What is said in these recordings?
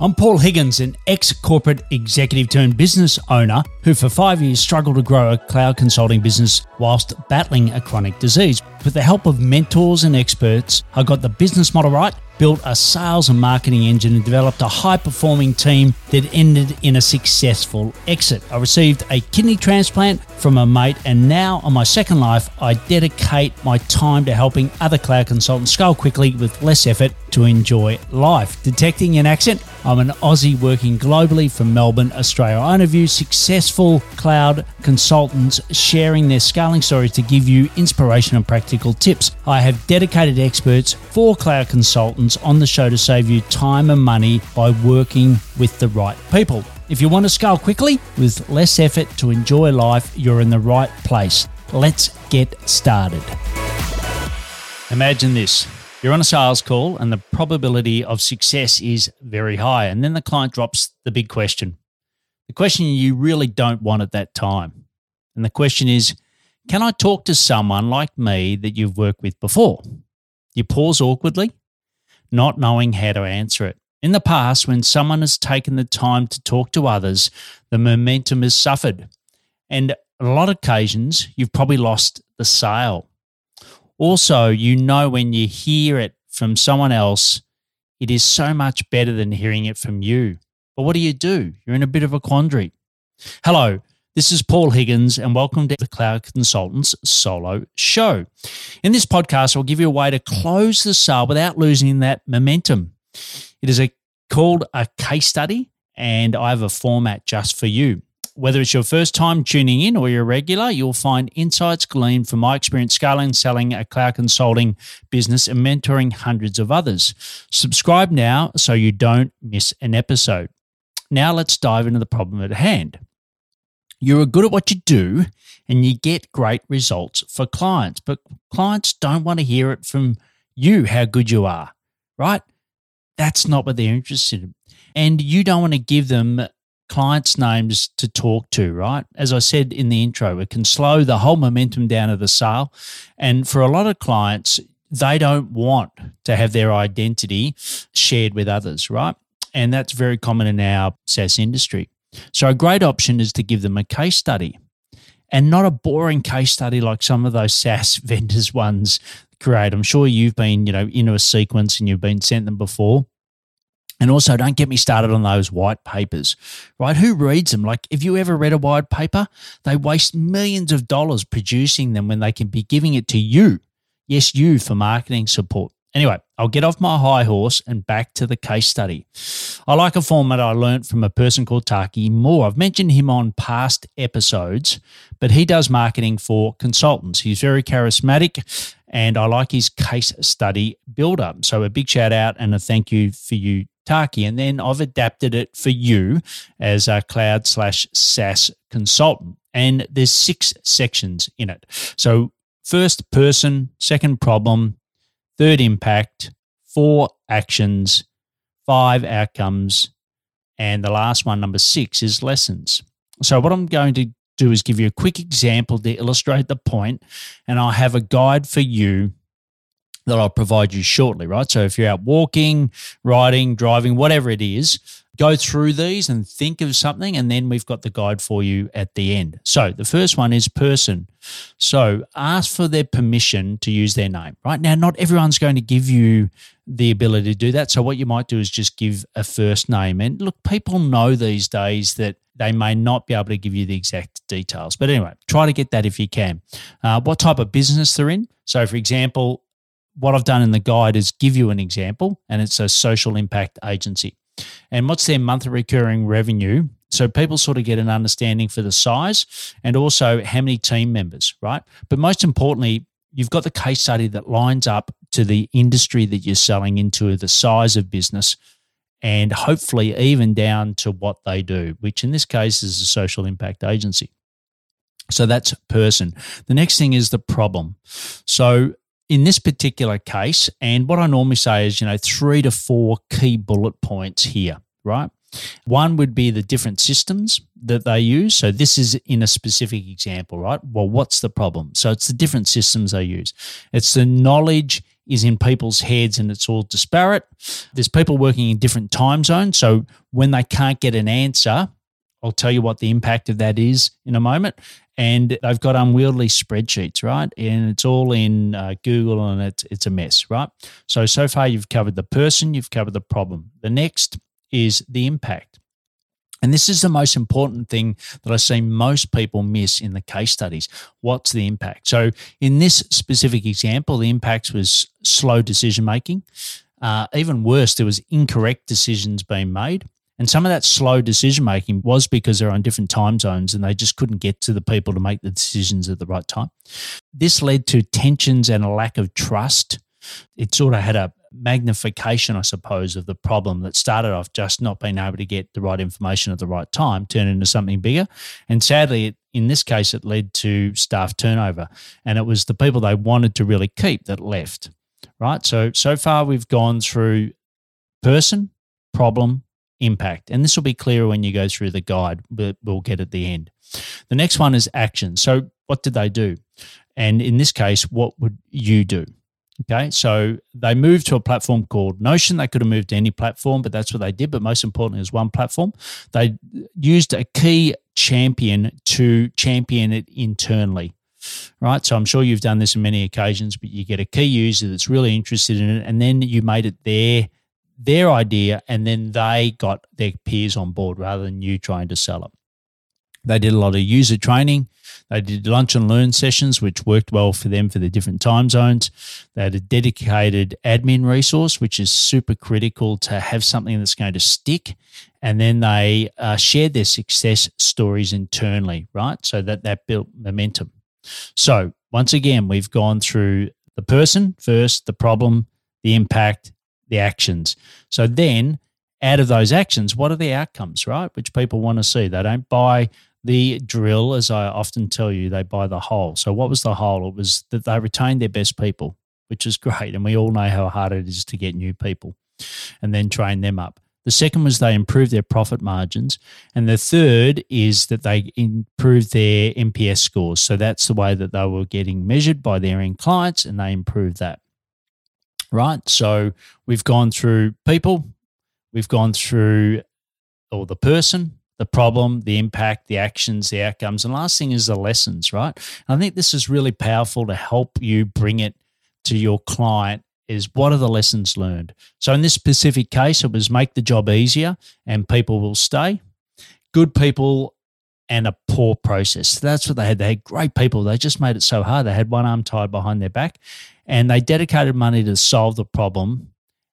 I'm Paul Higgins, an ex corporate executive turned business owner who for five years struggled to grow a cloud consulting business whilst battling a chronic disease. With the help of mentors and experts, I got the business model right built a sales and marketing engine and developed a high performing team that ended in a successful exit. I received a kidney transplant from a mate, and now on my second life, I dedicate my time to helping other cloud consultants scale quickly with less effort to enjoy life. Detecting an accent, I'm an Aussie working globally from Melbourne, Australia. I interview successful cloud consultants sharing their scaling stories to give you inspiration and practical tips. I have dedicated experts for cloud consultants on the show to save you time and money by working with the right people. If you want to scale quickly with less effort to enjoy life, you're in the right place. Let's get started. Imagine this you're on a sales call, and the probability of success is very high. And then the client drops the big question the question you really don't want at that time. And the question is Can I talk to someone like me that you've worked with before? You pause awkwardly, not knowing how to answer it. In the past, when someone has taken the time to talk to others, the momentum has suffered. And a lot of occasions, you've probably lost the sale. Also, you know when you hear it from someone else, it is so much better than hearing it from you. But what do you do? You're in a bit of a quandary. Hello, this is Paul Higgins, and welcome to the Cloud Consultants Solo Show. In this podcast, I'll give you a way to close the sale without losing that momentum. It is a, called a case study, and I have a format just for you. Whether it's your first time tuning in or you're a regular, you'll find insights gleaned from my experience scaling, selling a cloud consulting business, and mentoring hundreds of others. Subscribe now so you don't miss an episode. Now let's dive into the problem at hand. You're good at what you do and you get great results for clients, but clients don't want to hear it from you how good you are, right? That's not what they're interested in. And you don't want to give them clients' names to talk to, right? As I said in the intro, it can slow the whole momentum down of the sale. And for a lot of clients, they don't want to have their identity shared with others, right? And that's very common in our SaaS industry. So, a great option is to give them a case study and not a boring case study like some of those SaaS vendors ones create. I'm sure you've been, you know, into a sequence and you've been sent them before. And also, don't get me started on those white papers, right? Who reads them? Like, if you ever read a white paper, they waste millions of dollars producing them when they can be giving it to you. Yes, you for marketing support. Anyway, I'll get off my high horse and back to the case study. I like a format I learned from a person called Taki Moore. I've mentioned him on past episodes, but he does marketing for consultants. He's very charismatic and I like his case study build up. So a big shout out and a thank you for you And then I've adapted it for you as a cloud slash SaaS consultant. And there's six sections in it. So, first person, second problem, third impact, four actions, five outcomes, and the last one, number six, is lessons. So, what I'm going to do is give you a quick example to illustrate the point, and I have a guide for you that I'll provide you shortly, right? So if you're out walking, riding, driving, whatever it is, go through these and think of something, and then we've got the guide for you at the end. So the first one is person. So ask for their permission to use their name, right? Now, not everyone's going to give you the ability to do that. So what you might do is just give a first name. And look, people know these days that they may not be able to give you the exact details. But anyway, try to get that if you can. Uh, what type of business they're in. So, for example, what I've done in the guide is give you an example, and it's a social impact agency. And what's their monthly recurring revenue? So people sort of get an understanding for the size and also how many team members, right? But most importantly, you've got the case study that lines up to the industry that you're selling into, the size of business, and hopefully even down to what they do, which in this case is a social impact agency. So that's person. The next thing is the problem. So in this particular case, and what I normally say is, you know, three to four key bullet points here, right? One would be the different systems that they use. So this is in a specific example, right? Well, what's the problem? So it's the different systems they use. It's the knowledge is in people's heads and it's all disparate. There's people working in different time zones. So when they can't get an answer, I'll tell you what the impact of that is in a moment. And they've got unwieldy spreadsheets, right? And it's all in uh, Google and it's, it's a mess, right? So, so far you've covered the person, you've covered the problem. The next is the impact. And this is the most important thing that I see most people miss in the case studies. What's the impact? So, in this specific example, the impact was slow decision making. Uh, even worse, there was incorrect decisions being made. And some of that slow decision making was because they're on different time zones and they just couldn't get to the people to make the decisions at the right time. This led to tensions and a lack of trust. It sort of had a magnification, I suppose, of the problem that started off just not being able to get the right information at the right time, turn into something bigger. And sadly, it, in this case, it led to staff turnover. And it was the people they wanted to really keep that left, right? So, so far we've gone through person, problem, impact. And this will be clearer when you go through the guide, but we'll get at the end. The next one is action. So, what did they do? And in this case, what would you do? Okay, so they moved to a platform called Notion. They could have moved to any platform, but that's what they did. But most importantly, is one platform. They used a key champion to champion it internally. Right. So I'm sure you've done this on many occasions, but you get a key user that's really interested in it, and then you made it their their idea, and then they got their peers on board rather than you trying to sell it. They did a lot of user training. They did lunch and learn sessions, which worked well for them for the different time zones. They had a dedicated admin resource, which is super critical to have something that's going to stick. And then they uh, shared their success stories internally, right? So that that built momentum. So once again, we've gone through the person first, the problem, the impact, the actions. So then out of those actions, what are the outcomes, right? Which people want to see. They don't buy the drill, as I often tell you, they buy the hole. So, what was the hole? It was that they retained their best people, which is great. And we all know how hard it is to get new people and then train them up. The second was they improved their profit margins. And the third is that they improved their NPS scores. So, that's the way that they were getting measured by their end clients, and they improved that. Right. So, we've gone through people, we've gone through or the person, the problem, the impact, the actions, the outcomes. And last thing is the lessons, right? And I think this is really powerful to help you bring it to your client is what are the lessons learned? So in this specific case, it was make the job easier and people will stay. Good people and a poor process. That's what they had. They had great people. They just made it so hard. They had one arm tied behind their back and they dedicated money to solve the problem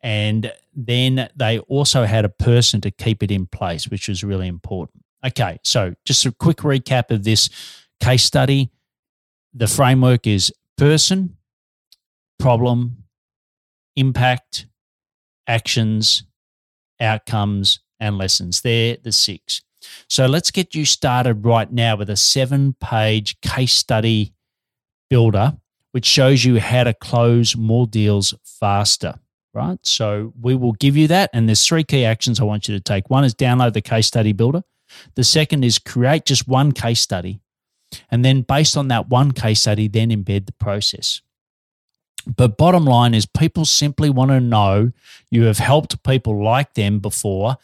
and then they also had a person to keep it in place, which was really important. Okay, so just a quick recap of this case study. The framework is person, problem, impact, actions, outcomes, and lessons. They're the six. So let's get you started right now with a seven page case study builder, which shows you how to close more deals faster right? So we will give you that. And there's three key actions I want you to take. One is download the case study builder. The second is create just one case study. And then based on that one case study, then embed the process. But bottom line is people simply want to know you have helped people like them before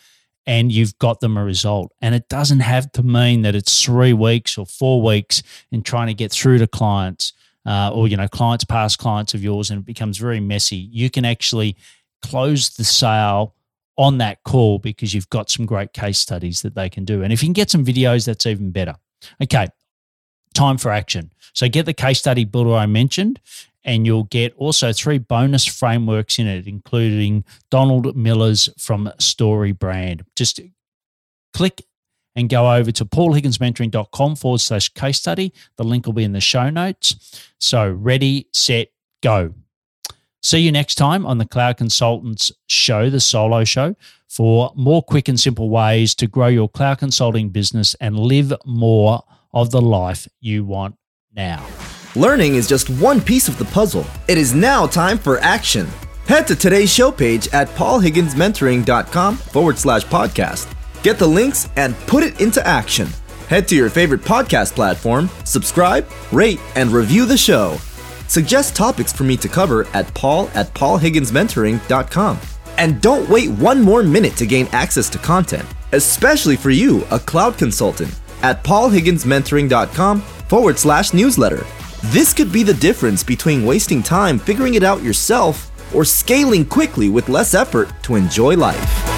and you've got them a result. And it doesn't have to mean that it's three weeks or four weeks in trying to get through to clients uh, or you know clients past clients of yours and it becomes very messy you can actually close the sale on that call because you've got some great case studies that they can do. And if you can get some videos that's even better. Okay time for action. So get the case study builder i mentioned and you'll get also three bonus frameworks in it including donald miller's from story brand. Just click and go over to paulhigginsmentoring.com forward slash case study. The link will be in the show notes. So, ready, set, go. See you next time on the Cloud Consultants Show, the solo show, for more quick and simple ways to grow your cloud consulting business and live more of the life you want now. Learning is just one piece of the puzzle. It is now time for action. Head to today's show page at paulhigginsmentoring.com forward slash podcast Get the links and put it into action. Head to your favorite podcast platform, subscribe, rate, and review the show. Suggest topics for me to cover at paul at paulhigginsmentoring.com. And don't wait one more minute to gain access to content, especially for you, a cloud consultant, at paulhigginsmentoring.com forward slash newsletter. This could be the difference between wasting time figuring it out yourself or scaling quickly with less effort to enjoy life.